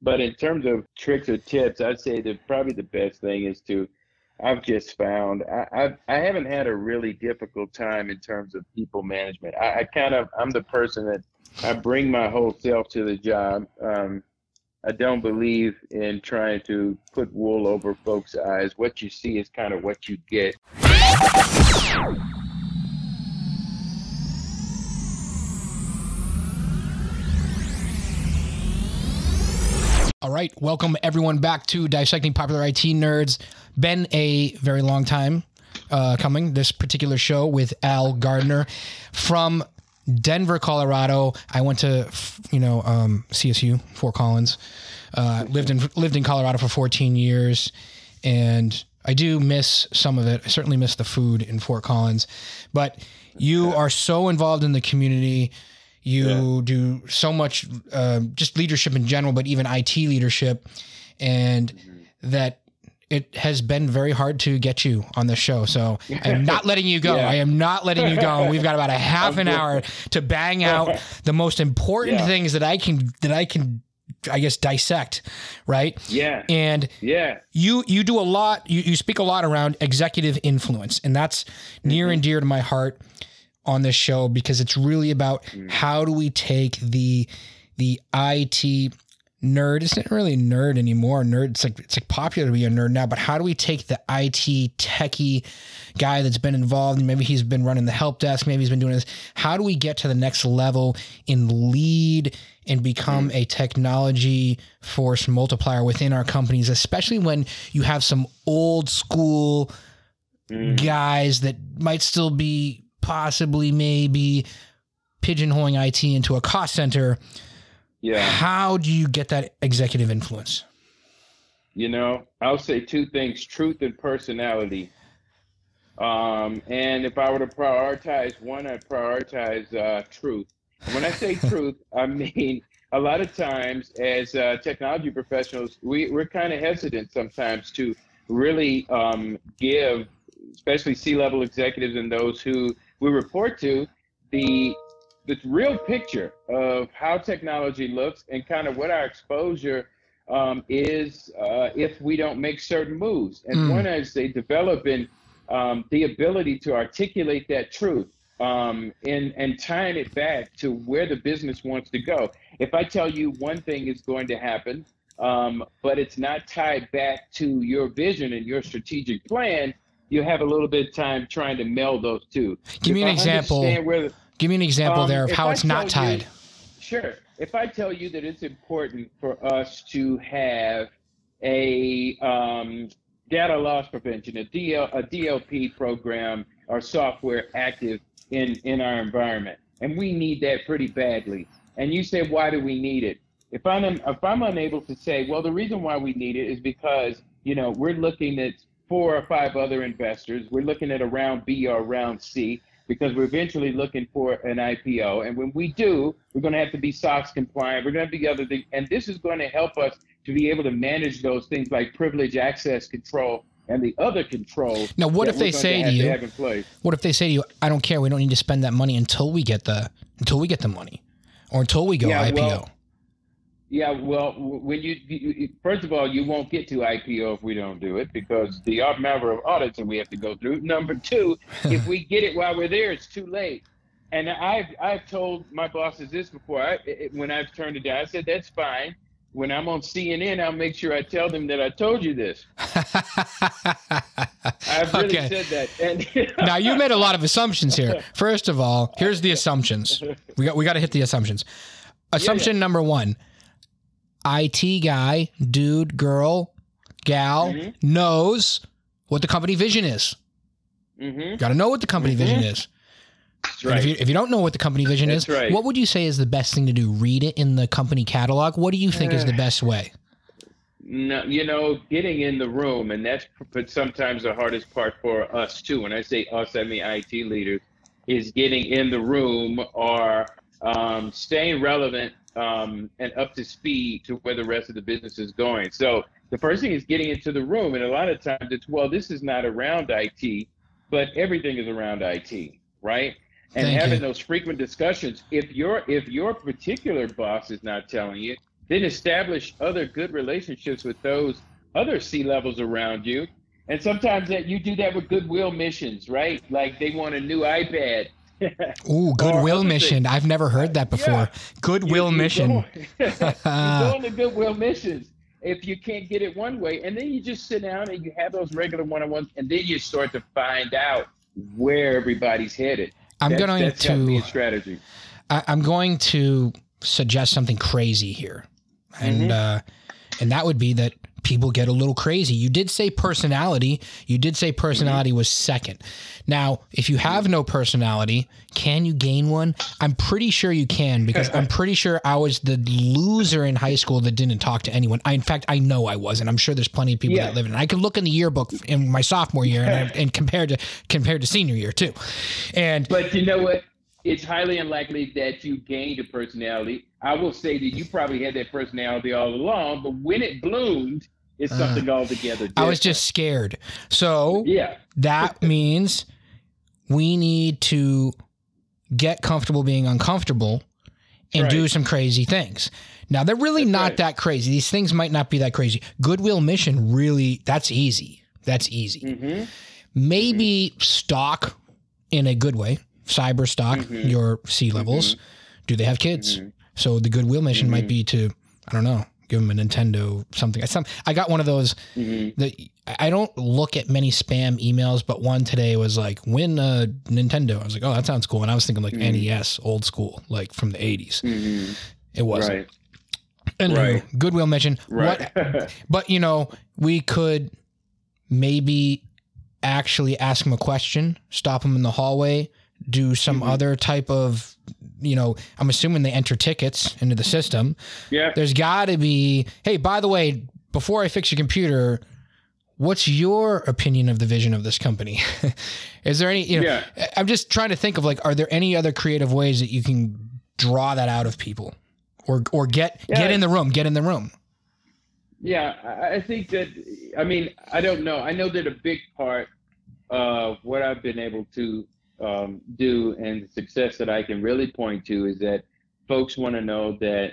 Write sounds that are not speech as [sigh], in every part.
But in terms of tricks or tips, I'd say that probably the best thing is to I've just found I, I've, I haven't had a really difficult time in terms of people management. I, I kind of I'm the person that I bring my whole self to the job. Um, I don't believe in trying to put wool over folks' eyes. What you see is kind of what you get. All right, welcome everyone back to Dissecting Popular IT Nerds. Been a very long time uh, coming, this particular show with Al Gardner from Denver, Colorado. I went to, you know, um, CSU, Fort Collins. Uh, lived in lived in Colorado for 14 years, and I do miss some of it. I certainly miss the food in Fort Collins, but you are so involved in the community. You yeah. do so much, uh, just leadership in general, but even IT leadership, and mm-hmm. that it has been very hard to get you on the show. So I'm not letting you go. Yeah. I am not letting you go. We've got about a [laughs] half an hour to bang out [laughs] the most important yeah. things that I can that I can I guess dissect, right? Yeah. And yeah, you you do a lot. You you speak a lot around executive influence, and that's near mm-hmm. and dear to my heart on this show because it's really about mm. how do we take the the IT nerd isn't really nerd anymore. Nerd, it's like it's like popular to be a nerd now. But how do we take the IT techie guy that's been involved? Maybe he's been running the help desk. Maybe he's been doing this. How do we get to the next level in lead and become mm. a technology force multiplier within our companies, especially when you have some old school mm. guys that might still be possibly maybe pigeonholing IT into a cost center. Yeah. How do you get that executive influence? You know, I'll say two things truth and personality. Um, and if I were to prioritize one, I'd prioritize uh, truth. And when I say [laughs] truth, I mean a lot of times as uh, technology professionals, we, we're kind of hesitant sometimes to really um, give, especially C-level executives and those who we report to the the real picture of how technology looks and kind of what our exposure um, is uh, if we don't make certain moves. And mm. one is they develop in um, the ability to articulate that truth um, and, and tying it back to where the business wants to go. If I tell you one thing is going to happen, um, but it's not tied back to your vision and your strategic plan, you have a little bit of time trying to meld those two. Give me an example. The, Give me an example um, there of how I it's not tied. You, sure. If I tell you that it's important for us to have a um, data loss prevention, a, DL, a DLP program or software active in, in our environment, and we need that pretty badly. And you say, why do we need it? If I'm if I'm unable to say, well, the reason why we need it is because you know we're looking at four or five other investors. We're looking at a round B or a round C because we're eventually looking for an IPO. And when we do, we're going to have to be SOX compliant. We're going to be other things. And this is going to help us to be able to manage those things like privilege access control and the other controls. Now, what if they say to, to you, what if they say to you, I don't care. We don't need to spend that money until we get the, until we get the money or until we go yeah, IPO. Well, yeah, well, when you, first of all, you won't get to IPO if we don't do it because the number of audits that we have to go through. Number two, [laughs] if we get it while we're there, it's too late. And I've I've told my bosses this before. I, it, when I've turned it down, I said that's fine. When I'm on CNN, I'll make sure I tell them that I told you this. [laughs] I've really okay. said that. [laughs] And now you made a lot of assumptions here. First of all, here's the assumptions. We got we got to hit the assumptions. Assumption yeah, yeah. number one IT guy, dude, girl, gal mm-hmm. knows what the company vision is. Mm-hmm. Got to know what the company mm-hmm. vision is. Right. If you, if you don't know what the company vision That's is, right. what would you say is the best thing to do? Read it in the company catalog. What do you think uh, is the best way? No, you know, getting in the room, and that's but sometimes the hardest part for us too. When I say us, I mean IT leaders, is getting in the room or um, staying relevant um, and up to speed to where the rest of the business is going. So the first thing is getting into the room, and a lot of times it's well, this is not around IT, but everything is around IT, right? And Thank having you. those frequent discussions. If your if your particular boss is not telling you, then establish other good relationships with those other C levels around you. And sometimes that you do that with goodwill missions, right? Like they want a new iPad. [laughs] Ooh, goodwill mission. I've never heard that before. Yeah. Goodwill You- you mission. Go, you go on the goodwill missions if you can't get it one way, and then you just sit down and you have those regular one-on-ones, and then you start to find out where everybody's headed. I'm That's- going that's to strategy. I, I'm going to suggest something crazy here, and Mhm. uh, and that would be that people get a little crazy. You did say personality. You did say personality was second. Now, if you have no personality, can you gain one? I'm pretty sure you can because I'm pretty sure I was the loser in high school that didn't talk to anyone. I, in fact, I know I was, and I'm sure there's plenty of people Yeah. that live in. it. I could look in the yearbook in my sophomore year and, [laughs] and compared to compared to senior year too, and But you know what? It's highly unlikely that you gained a personality. I will say that you probably had that personality all along, but when it bloomed, it's Uh, something altogether different. I was just scared. So yeah, that [laughs] means we need to get comfortable being uncomfortable and do some crazy things. Now they're really That's not right. that crazy. These things might not be that crazy. Goodwill mission really that's easy. That's easy. hmm Maybe stalk in a good way. Cyber stalk Mhm. your C levels. Do they have kids? Mhm. So the goodwill mission might Mhm. be to I don't know, give them a Nintendo something. Some I got one of those hmm the I don't look at many spam emails, but one today was like win a Nintendo. I was like, oh, that sounds cool, and I was thinking like Mhm. NES, old school, like from the '80s. hmm It wasn't. Right. And Right. Goodwill mention Right. what, [laughs] but you know, we could maybe actually ask him a question, stop him in the hallway, do some Mhm. other type of, you know, I'm assuming they enter tickets into the system. yeah. There's got to be, hey, by the way, before I fix your computer, what's your opinion of the vision of this company? [laughs] Is there any, you know, Yeah. I'm just trying to think of like, are there any other creative ways that you can draw that out of people or, or get, Yeah. get in the room, get in the room? Yeah, I I think that, I mean, I don't know. I know that a big part of what I've been able to um, do and the success that I can really point to is that folks want to know that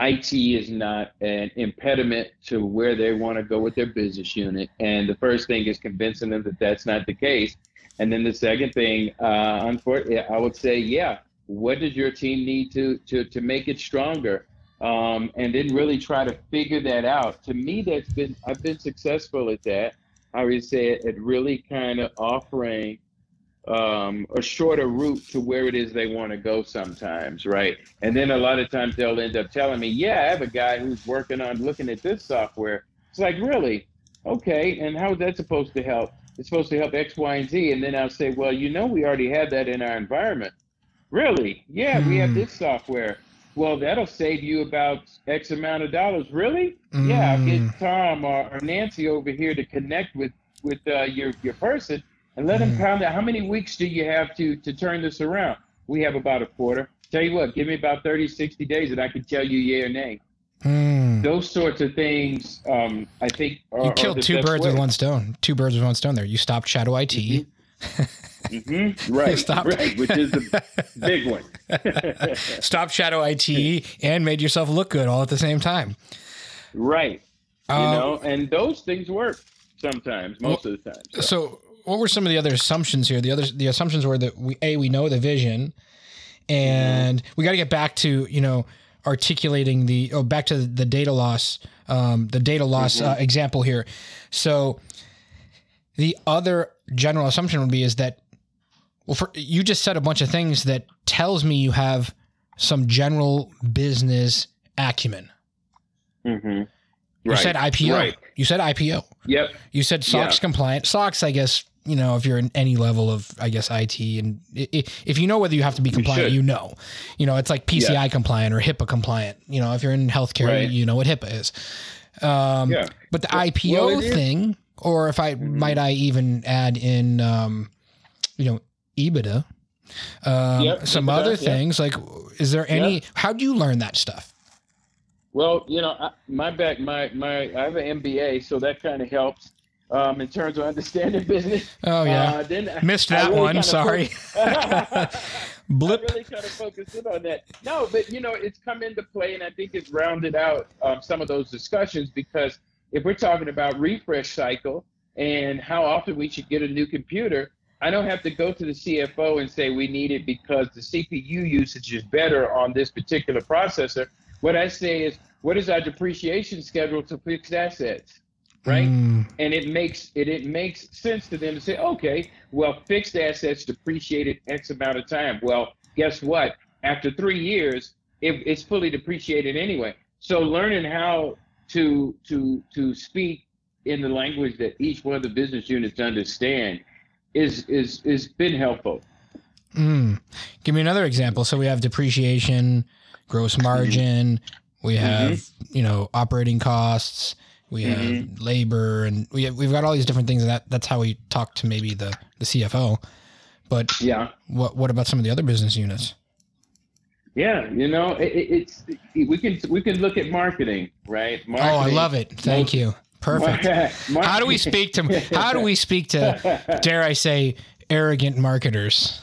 IT is not an impediment to where they want to go with their business unit. And the first thing is convincing them that that's not the case. And then the second thing, uh, unfortunately, I would say, yeah, what does your team need to to to make it stronger? um, and then really try to figure that out. To me, that's been I've been successful at that. I would say at, really kind of offering um, a shorter route to where it is they want to go sometimes, right? And then a lot of times they'll end up telling me, "Yeah, I have a guy who's working on looking at this software." It's like, really? Okay, and how is that supposed to help? It's supposed to help X, Y, and Z. And then I'll say, well, you know, we already have that in our environment. Really? Yeah, we have Hmm. this software. Well, that'll save you about X amount of dollars. Really? Yeah, I'll Mm. get Tom or, or Nancy over here to connect with with uh, your your person and let them pound count out how many weeks do you have to to turn this around. We have about a quarter. Tell you what, give me about 30, 60 days and I can tell you yay or nay. Hmm. Those sorts of things, um, I think, are, You killed two birds with one stone. Two birds with one stone there. You stopped Shadow IT. hmm [laughs] Right, Stopped. right, which is the big one. [laughs] stopped Shadow IT and made yourself look good all at the same time. right. You Um, know, and those things work sometimes, most of the time. So. So, what were some of the other assumptions here? The other the assumptions were that we a we know the vision, and we got to get back to you know articulating the oh back to the data loss um, the data loss uh, example here. So, the other general assumption would be is that well, for, you just said a bunch of things that tells me you have some general business acumen. Mm-hmm. You said IPO. Right. You said IPO. Yep. You said SOX Yeah. compliant. SOX, I guess, you know, if you're in any level of, I guess, IT, and if you know whether you have to be compliant, should. you know. You know, it's like PCI compliant or HIPAA compliant. You know, if you're in healthcare, Right. you know what HIPAA is. Um, Yeah. But the Well- IPO well, thing, or if I might I even add in, um, you know, EBITDA, um, Yep, some EBITDA, other yeah. things. Like, is there any? How do you learn that stuff? Well, you know, I, my back, my my, I have an MBA, so that kind of helps. Um, in terms of understanding [laughs] business. Oh yeah, Uh, then I- missed I that really one. Sorry. [laughs] Blip. I really kind of focused in on that. No, but you know, it's come into play, and I think it's rounded out um, some of those discussions because if we're talking about refresh cycle and how often we should get a new computer, I don't have to go to the CFO and say we need it because the CPU usage is better on this particular processor. What I say is, what is our depreciation schedule to fixed assets? Right? Mm, and it makes it it makes sense to them to say, okay, well, fixed assets depreciated X amount of time. Well, guess what? After three years, it, it's fully depreciated anyway. So learning how to to to speak in the language that each one of the business units understand is is is been helpful. mm. Give me another example. So we have depreciation, gross margin. We have you know operating costs. We have Mhm. labor, and we have, we've got all these different things. And that that's how we talk to maybe the the CFO. But Yeah. what what about some of the other business units? Yeah, you know, it, it- it's we can we can look at marketing, right? Oh, I love it. Thank most- you. Perfect. How do we speak to [laughs] how do we speak to dare I say arrogant marketers?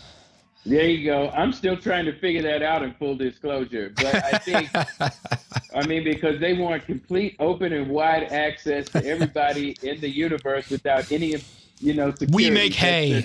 There you go. I'm still trying to figure that out in full disclosure, but I think, [laughs] I mean, because they want complete, open, and wide access to everybody in the universe without any, you know, security. We make hay.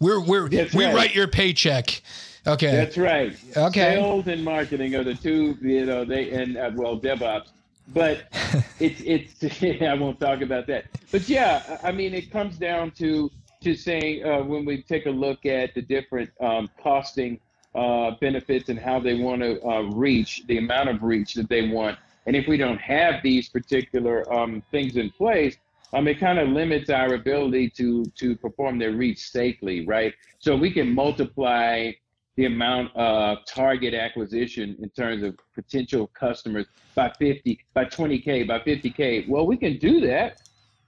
We're we're That's we right. wite your paycheck. Okay. That's right. Okay. Sales and marketing are the two, you know, they and uh, well, DevOps. But [laughs] it's it's [laughs] I won't talk about that. But yeah, I mean, it comes down to to saying uh, when we take a look at the different um, costing uh, benefits and how they want to uh, reach the amount of reach that they want, and if we don't have these particular um, things in place, um, it kind of limits our ability to to perform their reach safely, right? So we can multiply the amount of target acquisition in terms of potential customers by 50, by 20K, by 50K. Well, we can do that.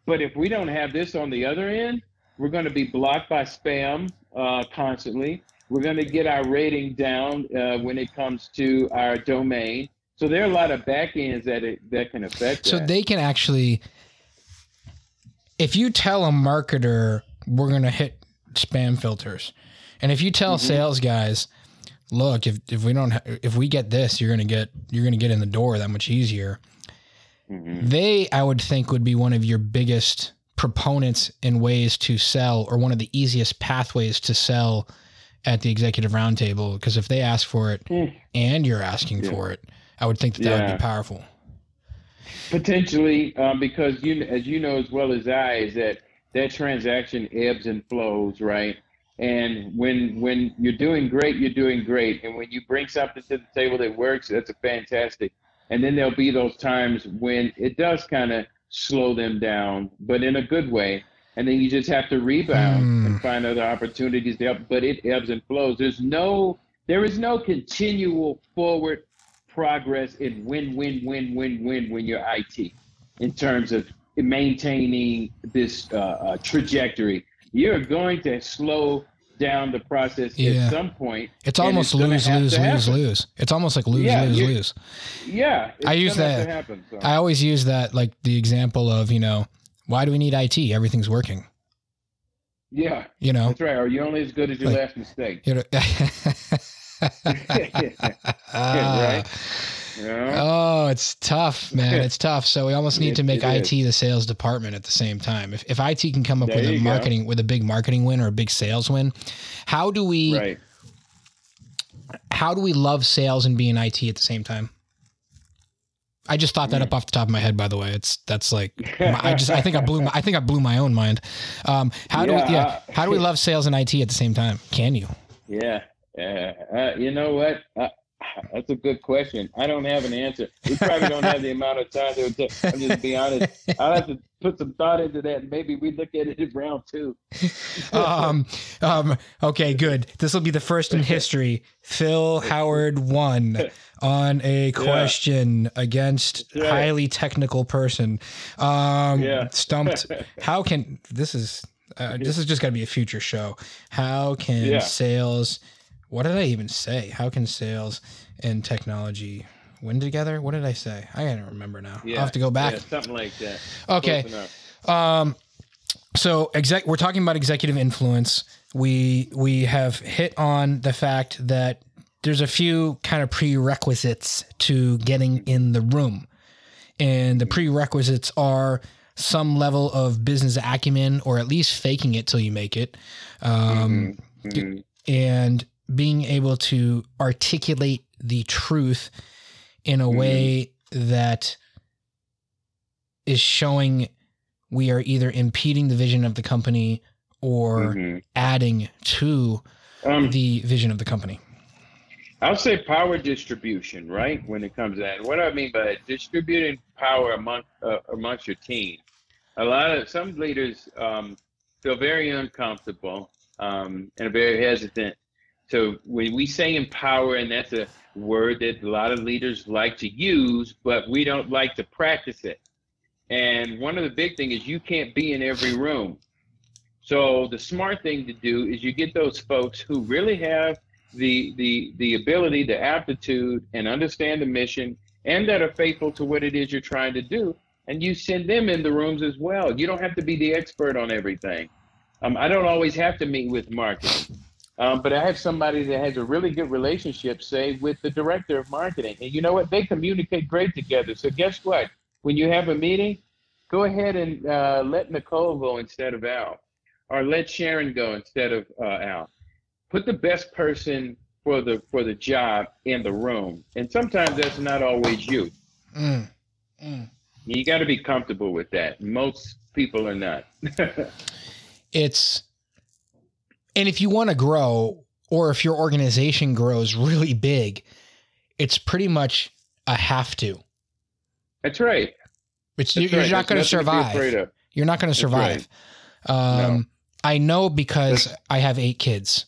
But if we don't have this on the other end, we're going to be blocked by spam uh, constantly. We're going to get our rating down uh, when it comes to our domain. So there are a lot of back ends that it, that can affect So that. they can actually, if you tell a marketer we're going to hit spam filters, and if you tell Mm-hmm. sales guys, look, if, if we don't, ha- if we get this, you're going to get, you're going to get in the door that much easier. Mhm. They, I would think, would be one of your biggest proponents in ways to sell, or one of the easiest pathways to sell at the executive roundtable. Because if they ask for it Mm. and you're asking Yeah. for it, I would think that that would be powerful. Potentially, um, because you, as you know as well as I, is that that transaction ebbs and flows, right? And when when you're doing great, you're doing great, and when you bring something to the table that works, that's a fantastic. And then there'll be those times when it does kind of slow them down, but in a good way. And then you just have to rebound Hmm. and find other opportunities to help. But it ebbs and flows. There's no, there is no continual forward progress in win, win, win, win, win when you're IT in terms of maintaining this uh, uh, trajectory. You're going to slow down the process Yeah. at some point. It's almost gonna lose, lose, lose, lose. It's almost like lose, Yeah, lose, you- lose. Yeah, I use that- happen, so. I always use that like the example of, you know, why do we need IT? Everything's working. yeah, You know, that's right. Are you only as good as your Like- last mistake? you know. [laughs] [laughs] right. Ah. Yeah. Oh, it's tough, man. [laughs] It's tough. So we almost need It- to make it IT the sales department at the same time. If, if IT can come up There with a you go. marketing with a big marketing win or a big sales win, how do we right. how do we love sales and be in IT at the same time? I just thought that Mm. up off the top of my head. By the way, it's that's like I just I think I blew my, I think I blew my own mind. Um, how do we Yeah, yeah uh, how do we [laughs] love sales and IT at the same time? Can you? Yeah. Yeah. Uh, you know what? [laughs] That's a good question. I don't have an answer. We probably don't have the amount of time to take. I'm just be honest. I'll have to put some thought into that. and Maybe we look at it in round two. [laughs] um, um, okay, good. This will be the first in history. Phil Howard won [laughs] on a question against right. highly technical person. Um, Yeah. stumped. How can this is uh, this is just got to be a future show? How can Yeah. sales? What did I even say? How can sales and technology win together? What did I say? I can't remember now. Yeah. I'll have to go back. Yeah, something like that. Okay. Um, so exec we're talking about executive influence we we have hit on the fact that there's a few kind of prerequisites to getting in the room and the prerequisites are some level of business acumen or at least faking it till you make it um, hmm and being able to articulate the truth in a way that is showing we are either impeding the vision of the company or hmm adding to Um, the vision of the company. I'll say power distribution, right? When it comes to that, what I mean by distributing power among uh, amongst your team. A lot of some leaders um, feel very uncomfortable um, and very hesitant. So when we say empower, and that's a word that a lot of leaders like to use, but we don't like to practice it. And one of the big things is you can't be in every room. So the smart thing to do is you get those folks who really have the the the ability, the aptitude, and understand the mission, and that are faithful to what it is you're trying to do, and you send them in the rooms as well. You don't have to be the expert on everything. Um, I don't always have to meet with marketing, um, but I have somebody that has a really good relationship, say, with the director of marketing, and you know what? They communicate great together. So guess what? When you have a meeting, go ahead and uh, let Nicole go instead of Al, or let Sharon go instead of uh, Al put the best person for the for the job in the room and sometimes that's not always you Mm, mm. you got to be comfortable with that most people are not [laughs] It's and if you want to grow or if your organization grows really big, it's pretty much a have to. that's right It's, that's you're right. not going to nothing be afraid survive. You're not going to survive. Um, No. I know because I have eight kids,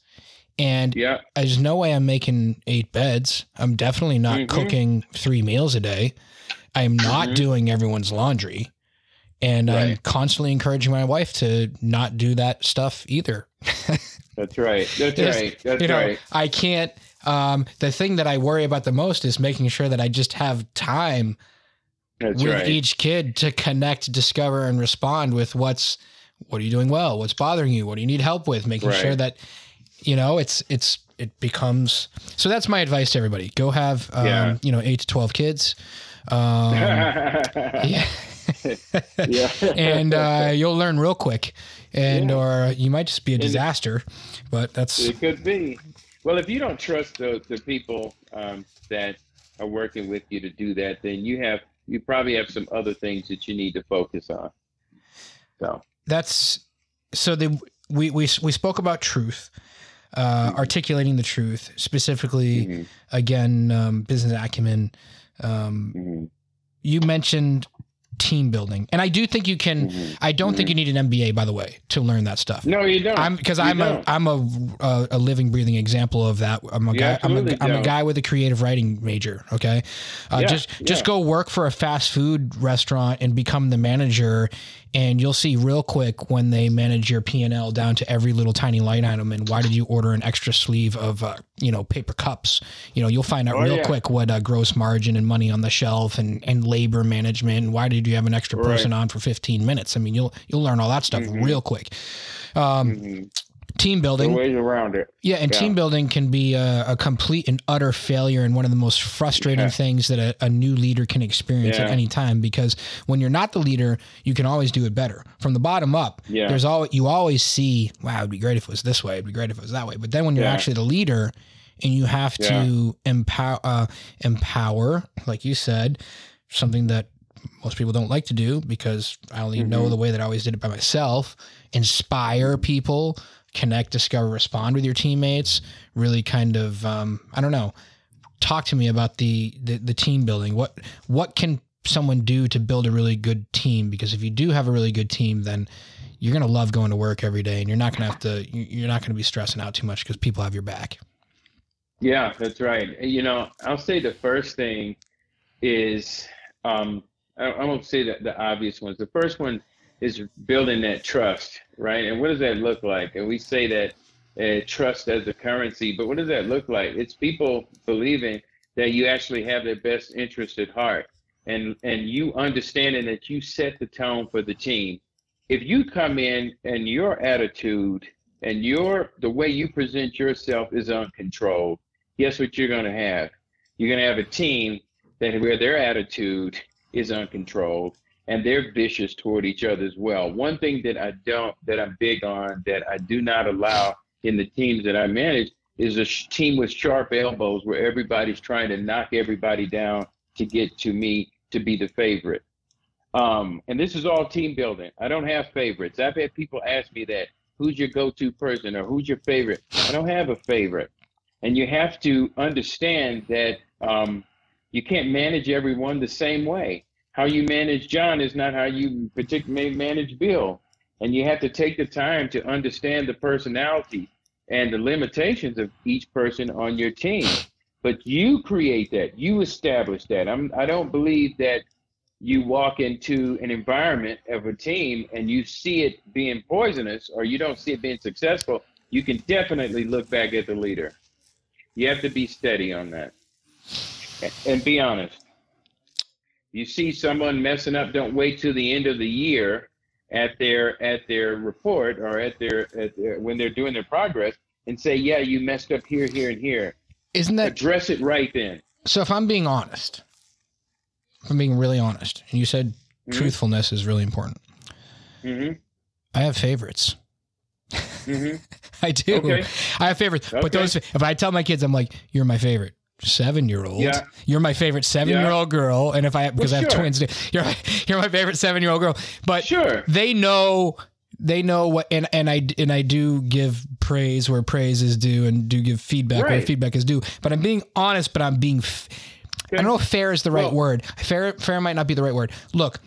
and yeah there's no way I'm making eight beds. I'm definitely not Mhm. cooking three meals a day. I am not Mhm. doing everyone's laundry. And I'm constantly encouraging my wife to not do that stuff either. [laughs] that's right that's right that's you know, right I can't. Um, the thing that I worry about the most is making sure that I just have time that's with right each kid to connect, discover, and respond with what's what are you doing well, what's bothering you, what do you need help with, making Right. sure that you know it's it's it becomes. So that's my advice to everybody: go have um, Yeah. you know eight to twelve kids. Um, [laughs] yeah. Yeah [laughs] and uh, you'll learn real quick, and Yeah. or you might just be a And- disaster. But that's It could be. Well, if you don't trust the, the people um, that are working with you to do that, then you have you probably have some other things that you need to focus on. So that's so the we we we spoke about truth uh Mhm. articulating the truth specifically mhm, again um business acumen um mhm, you mentioned team building and i do think you can mhm. i don't think you need an mba by the way to learn that stuff No, you don't. I'm because I'm a don't. I'm a, a a living breathing example of that. I'm a You guy. I'm a, I'm a guy with a creative writing major. Okay, uh, Yeah, just just yeah. go work for a fast food restaurant and become the manager, and you'll see real quick when they manage your P and L down to every little tiny line item. And why did you order an extra sleeve of uh, you know paper cups? You know you'll find out Oh, real yeah. quick what uh, gross margin and money on the shelf and and labor management. And why did you have an extra Right. person on for 15 minutes? I mean you'll you'll learn all that stuff Mhm. real quick. Um, Mhm. Team There are building ways around it. yeah and Yeah. team building can be a, a complete and utter failure and one of the most frustrating Yeah. things that a, a new leader can experience at any time because when you're not the leader you can always do it better from the bottom up Yeah. there's always you always see wow it'd be great if it was this way it'd be great if it was that way but then when you're Yeah. actually the leader and you have to empower uh, empower like you said something that most people don't like to do because I only know Mhm. the way that I always did it by myself. Inspire people, connect, discover, respond with your teammates. Really, kind of, um, I don't know. Talk to me about the, the the team building. What what can someone do to build a really good team? Because if you do have a really good team, then you're gonna love going to work every day, and you're not gonna have to. you- You're not gonna be stressing out too much because people have your back. Yeah, that's right. You know, I'll say the first thing is um, I, I won't say that the obvious ones. The first one is building that trust, right? And what does that look like? And we say that uh, trust as a currency, but what does that look like? It's people believing that you actually have their best interest at heart, and and you understanding that you set the tone for the team, if you come in and your attitude and your the way you present yourself is uncontrolled, guess what you're going to have? You're going to have a team that where their attitude is uncontrolled and they're vicious toward each other as well. One thing that I don't that I'm big on that I do not allow in the teams that I manage is a sh- team with sharp elbows where everybody's trying to knock everybody down to get to me to be the favorite. Um, and this is all team building. I don't have favorites. I've had people ask me that who's your go-to person or who's your favorite? I don't have a favorite. And you have to understand that um, you can't manage everyone the same way. How you manage John is not how you particularly manage Bill. And you have to take the time to understand the personality and the limitations of each person on your team. But you create that, you establish that. I'm, I don't believe that you walk into an environment of a team and you see it being poisonous or you don't see it being successful, you can definitely look back at the leader. You have to be steady on that and be honest. You see someone messing up, don't wait till the end of the year at their at their report or at their at their when they're doing their progress and say, "Yeah, you messed up here, here, and here." Isn't that address it right then? So if I'm being honest, if I'm being really honest, and you said mm-hmm. truthfulness is really important. Mm-hmm. I have favorites. Mm-hmm. [laughs] I do. Okay. I have favorites, okay. but those if I tell my kids, I'm like, "You're my favorite." Seven year old. Yeah. You're my favorite seven year old girl. And if I, because well. I have twins, you're my, you're my favorite seven year old girl. But sure. they know, they know what, and, and I, and I do give praise where praise is due and do give feedback right. where feedback is due. But I'm being honest, but I'm being, f- I don't know if fair is the right well, word. Fair, fair might not be the right word. Look,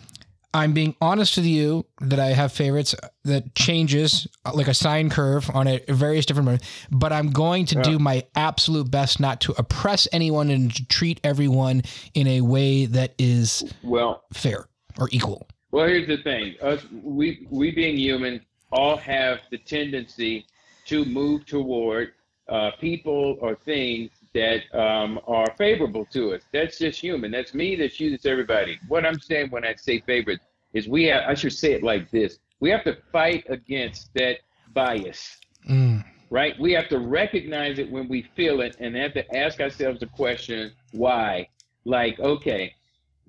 I'm being honest with you that I have favorites that changes like a sine curve on a various different but I'm going to yeah. do my absolute best not to oppress anyone and to treat everyone in a way that is well fair or equal. Well, here's the thing: us we we being human all have the tendency to move toward uh, people or things that um, are favorable to us. That's just human. That's me. That's you. That's everybody. What I'm saying when I say favorite is we have, I should say it like this. We have to fight against that bias, mm. right? We have to recognize it when we feel it and have to ask ourselves the question, why? Like, okay,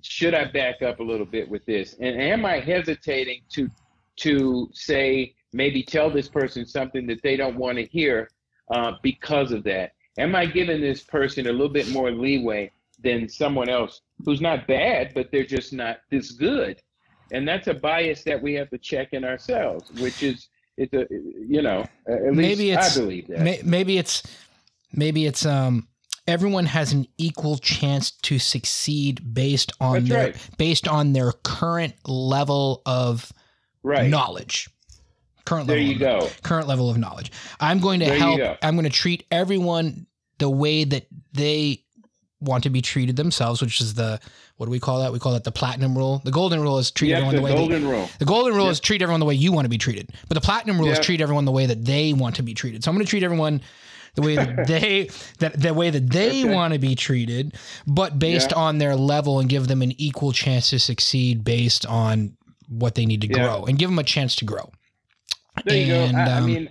should I back up a little bit with this? And am I hesitating to to say maybe tell this person something that they don't want to hear uh, because of that? Am I giving this person a little bit more leeway than someone else who's not bad, but they're just not this good? And that's a bias that we have to check in ourselves, which is it's a you know at maybe least it's, I believe that. May, maybe it's maybe it's um everyone has an equal chance to succeed based on That's their right. based on their current level of right. knowledge current there level you go current level of knowledge i'm going to there help i'm going to treat everyone the way that they want to be treated themselves which is the what do we call that? We call that the platinum rule. The golden rule is treat everyone the, the way golden they, rule. the golden rule is treat everyone the way you want to be treated. But the platinum rule is treat everyone the way that they want to be treated. So i'm going to treat everyone the way that [laughs] they that the way that they okay. want to be treated but based on their level and give them an equal chance to succeed based on what they need to grow and give them a chance to grow. There you go. I, um, I mean,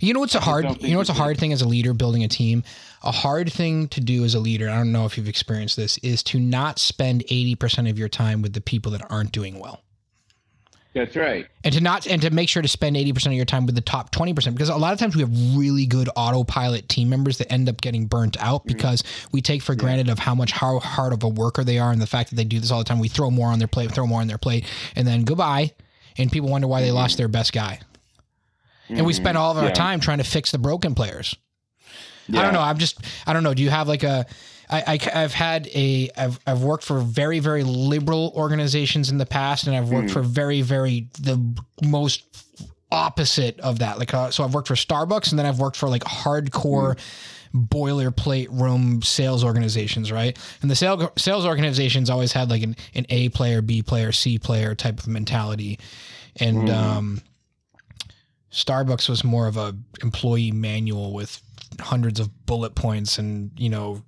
you know what's a hard you know what's a hard thing as a leader building a team? A hard thing to do as a leader, I don't know if you've experienced this, is to not spend 80% of your time with the people that aren't doing well. That's right. And to not and to make sure to spend 80% of your time with the top 20% because a lot of times we have really good autopilot team members that end up getting burnt out mm-hmm. because we take for granted of how much how hard of a worker they are and the fact that they do this all the time. We throw more on their plate, throw more on their plate, and then goodbye. And people wonder why mm-hmm. they lost their best guy and we spend all of our yeah. time trying to fix the broken players. Yeah. I don't know. I'm just. I don't know. Do you have like a? I, I have had a. I've I've worked for very very liberal organizations in the past, and I've worked mm. for very very the most opposite of that. Like uh, so, I've worked for Starbucks, and then I've worked for like hardcore. Mm boilerplate room sales organizations, right? And the sales sales organizations always had like an, an A player, B player, C player type of mentality. And mm. um, Starbucks was more of a employee manual with hundreds of bullet points and you know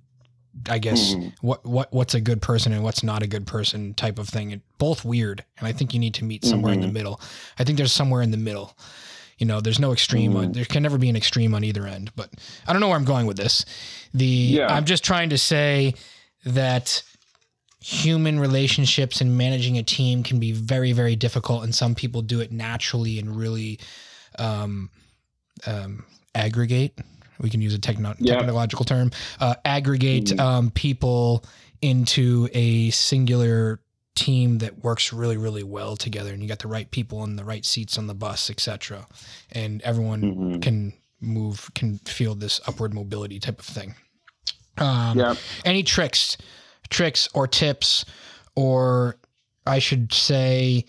I guess Mhm. what what what's a good person and what's not a good person type of thing. And both weird, and I think you need to meet somewhere in the Mhm. middle. I think there's somewhere in the middle. You know, there's no extreme. On, Mhm. there can never be an extreme on either end. But I don't know where I'm going with this. The Yeah. I'm just trying to say that human relationships and managing a team can be very very difficult, and some people do it naturally and really um, um, aggregate. We can use a techno- Yeah. technological term. Uh, aggregate Mhm. um, people into a singular team that works really really well together, and you got the right people in the right seats on the bus, etc. And everyone Mhm. can move, can feel this upward mobility type of thing. Um, Yeah. Any tricks, tricks or tips, or I should say,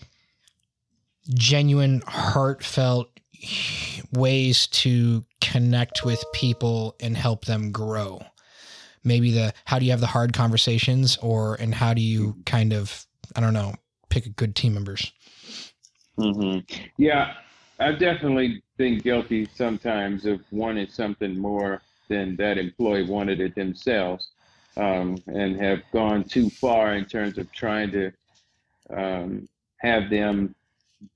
genuine, heartfelt ways to connect with people and help them grow. Maybe the how do you have the hard conversations, or and how do you kind of I don't know pick a good team members. hmm Yeah, I've definitely been guilty sometimes of wanting something more than that employee wanted it themselves, um, and have gone too far in terms of trying to um, have them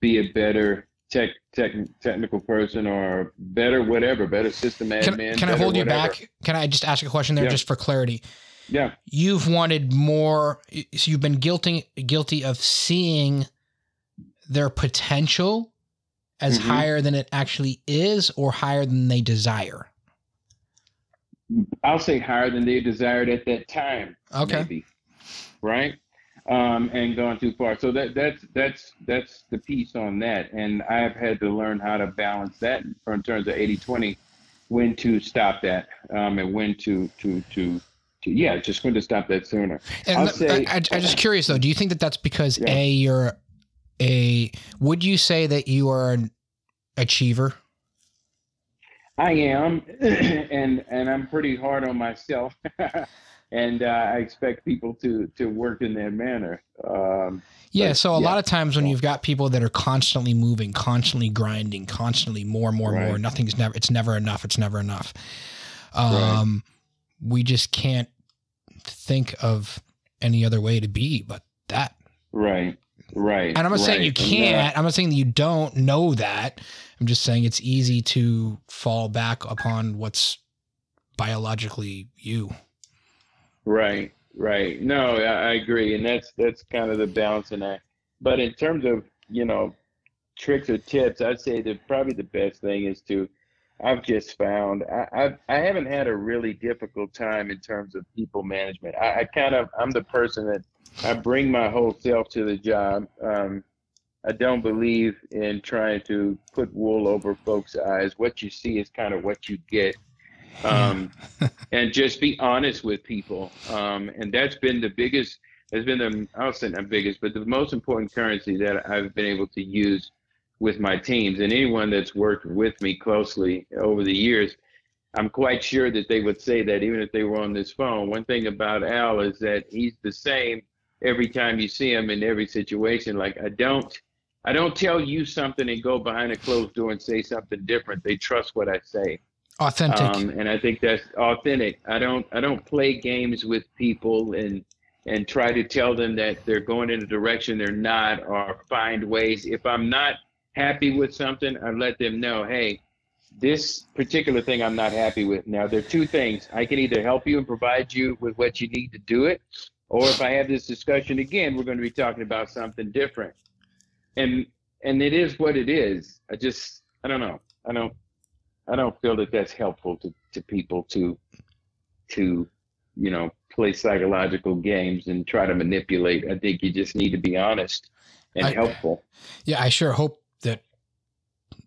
be a better tech, tech technical person or better whatever, better system Can, admin. can I better hold you whatever. back? Can I just ask a question there, Yeah. just for clarity? Yeah. You've wanted more. So you've been guilty guilty of seeing their potential as Mhm. higher than it actually is, or higher than they desire. I'll say higher than they desired at that time. Okay. Maybe. Right? Um, and gone too far. So that that's that's that's the piece on that. And I've had to learn how to balance that in terms of 80-20, when to stop that, um, and when to to to yeah, just when to stop that sooner. And I'll say- I, I, am just curious though. Do you think that that's because Yeah. a you're a? Would you say that you are an achiever? I am, [clears throat] and and I'm pretty hard on myself, [laughs] and uh, I expect people to to work in that manner. Um, Yeah, But, so a yeah. lot of times when you've got people that are constantly moving, constantly grinding, constantly more, more, more, nothing's never it's never enough, it's never enough. Um we just can't think of any other way to be but that. right, right. And I'm not saying you right. And, uh, can't, I'm not saying that you don't know that. I'm just saying it's easy to fall back upon what's biologically you. Right, right. No, I, I agree, and that's that's kind of the balancing act. But in terms of you know tricks or tips, I'd say that probably the best thing is to. I've just found I I've, I haven't had a really difficult time in terms of people management. I, I kind of I'm the person that I bring my whole self to the job. Um, I don't believe in trying to put wool over folks' eyes. What you see is kind of what you get. Um, [laughs] and just be honest with people. Um, and that's been the biggest, has been the, I'll say not biggest, but the most important currency that I've been able to use with my teams. And anyone that's worked with me closely over the years, I'm quite sure that they would say that even if they were on this phone. One thing about Al is that he's the same every time you see him in every situation. Like I don't, I don't tell you something and go behind a closed door and say something different. They trust what I say. Authentic. Um, and I think that's authentic. I don't I don't play games with people and and try to tell them that they're going in a direction they're not or find ways. If I'm not happy with something, I let them know, hey, this particular thing I'm not happy with. Now there are two things. I can either help you and provide you with what you need to do it, or if I have this discussion again, we're going to be talking about something different. And and it is what it is. I just I don't know. I don't I don't feel that that's helpful to, to people to to you know play psychological games and try to manipulate. I think you just need to be honest and I- helpful. Yeah, I sure hope that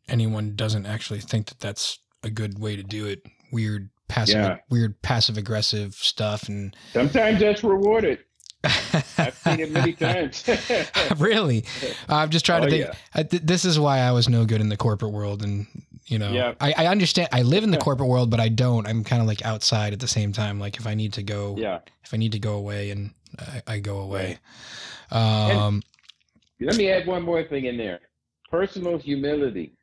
anyone doesn't actually think that that's a good way to do it. Weird passive, Yeah. weird passive aggressive stuff, and Sometimes that's rewarded. [laughs] I've seen it many times. [laughs] really, [laughs] I'm just trying Oh, to think. yeah. I, th- this is why I was no good in the corporate world, and you know, Yeah. I, I understand. I live in the corporate world, but I don't. I'm kind of like outside at the same time. Like if I need to go, yeah. if I need to go away, and I, I go away. Um, Let me add one more thing in there. Personal humility.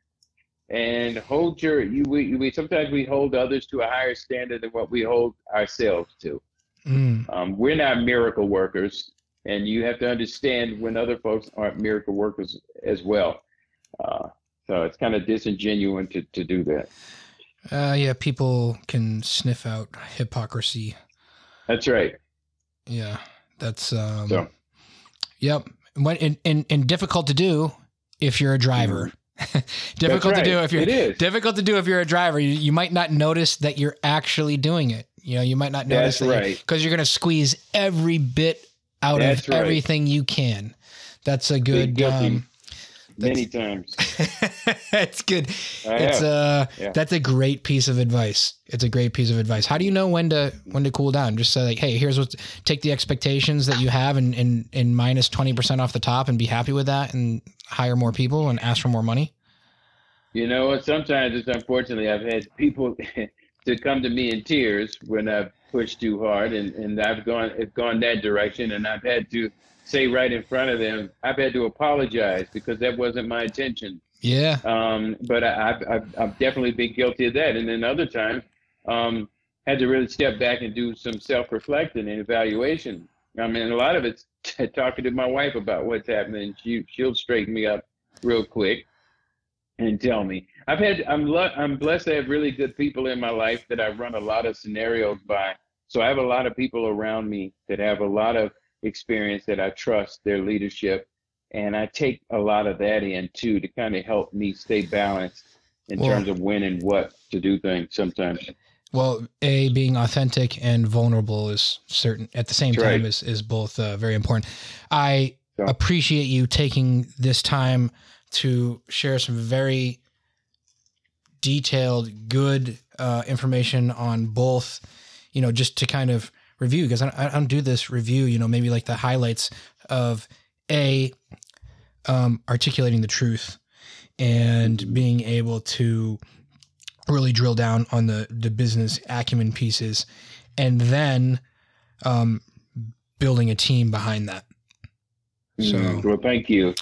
And hold your you we, we sometimes we hold others to a higher standard than what we hold ourselves to. Mm. Um, we're not miracle workers, and you have to understand when other folks aren't miracle workers as well. Uh, so it's kind of disingenuous to, to do that. Uh, yeah, people can sniff out hypocrisy. That's right. Yeah, that's um, So Yep. When and, and, and difficult to do if you're a driver. [laughs] difficult right. to do if you're It is. difficult to do if you're a driver. You, you might not notice that you're actually doing it. You know, you might not notice That's right. because you're going to squeeze every bit out That's of right. everything you can. That's a good. Um, many times. that's [laughs] good. I it's uh Yeah. that's a great piece of advice. It's a great piece of advice. How do you know when to when to cool down? Just say like, hey, here's what take the expectations that you have and and, and minus twenty percent off the top and be happy with that and hire more people and ask for more money. You know what? Sometimes it's unfortunately I've had people [laughs] to come to me in tears when I've pushed too hard, and, and I've gone it's gone that direction, and I've had to say right in front of them, I've had to apologize because that wasn't my intention. Yeah. Um, but I, I've, I've I've definitely been guilty of that, and then other times um, had to really step back and do some self-reflecting and evaluation. I mean, a lot of it's [laughs] talking to my wife about what's happening. She she'll straighten me up real quick and tell me. I've had I'm I'm blessed to have really good people in my life that I run a lot of scenarios by. So I have a lot of people around me that have a lot of experience that I trust their leadership, and I take a lot of that in too to kind of help me stay balanced in Well- terms of when and what to do things sometimes. Well, a being authentic and vulnerable is certain at the same That's time right. is is both uh, very important. I So- appreciate you taking this time to share some very detailed, good uh, information on both. You know, just to kind of review because I, I don't do this review. You know, maybe like the highlights of a um, articulating the truth and being able to really drill down on the the business acumen pieces, and then um, building a team behind that. So well, thank you.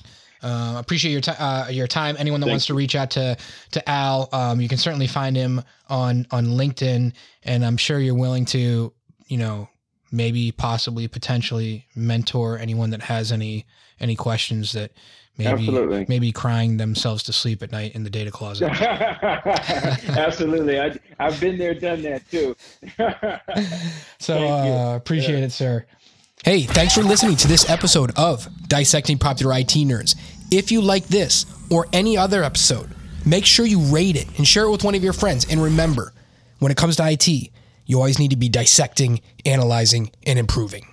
Uh, appreciate your time. Uh, your time. Anyone that Thank wants to reach out to to Al, um, you can certainly find him on on LinkedIn, and I'm sure you're willing to, you know, maybe possibly potentially mentor anyone that has any any questions that maybe Absolutely. maybe crying themselves to sleep at night in the data closet. [laughs] Absolutely. I, I've been there, done that too. [laughs] So uh, appreciate it, sir. Hey, thanks for listening to this episode of Dissecting Popular IT Nerds. If you like this or any other episode, make sure you rate it and share it with one of your friends. And remember, when it comes to IT, you always need to be dissecting, analyzing, and improving.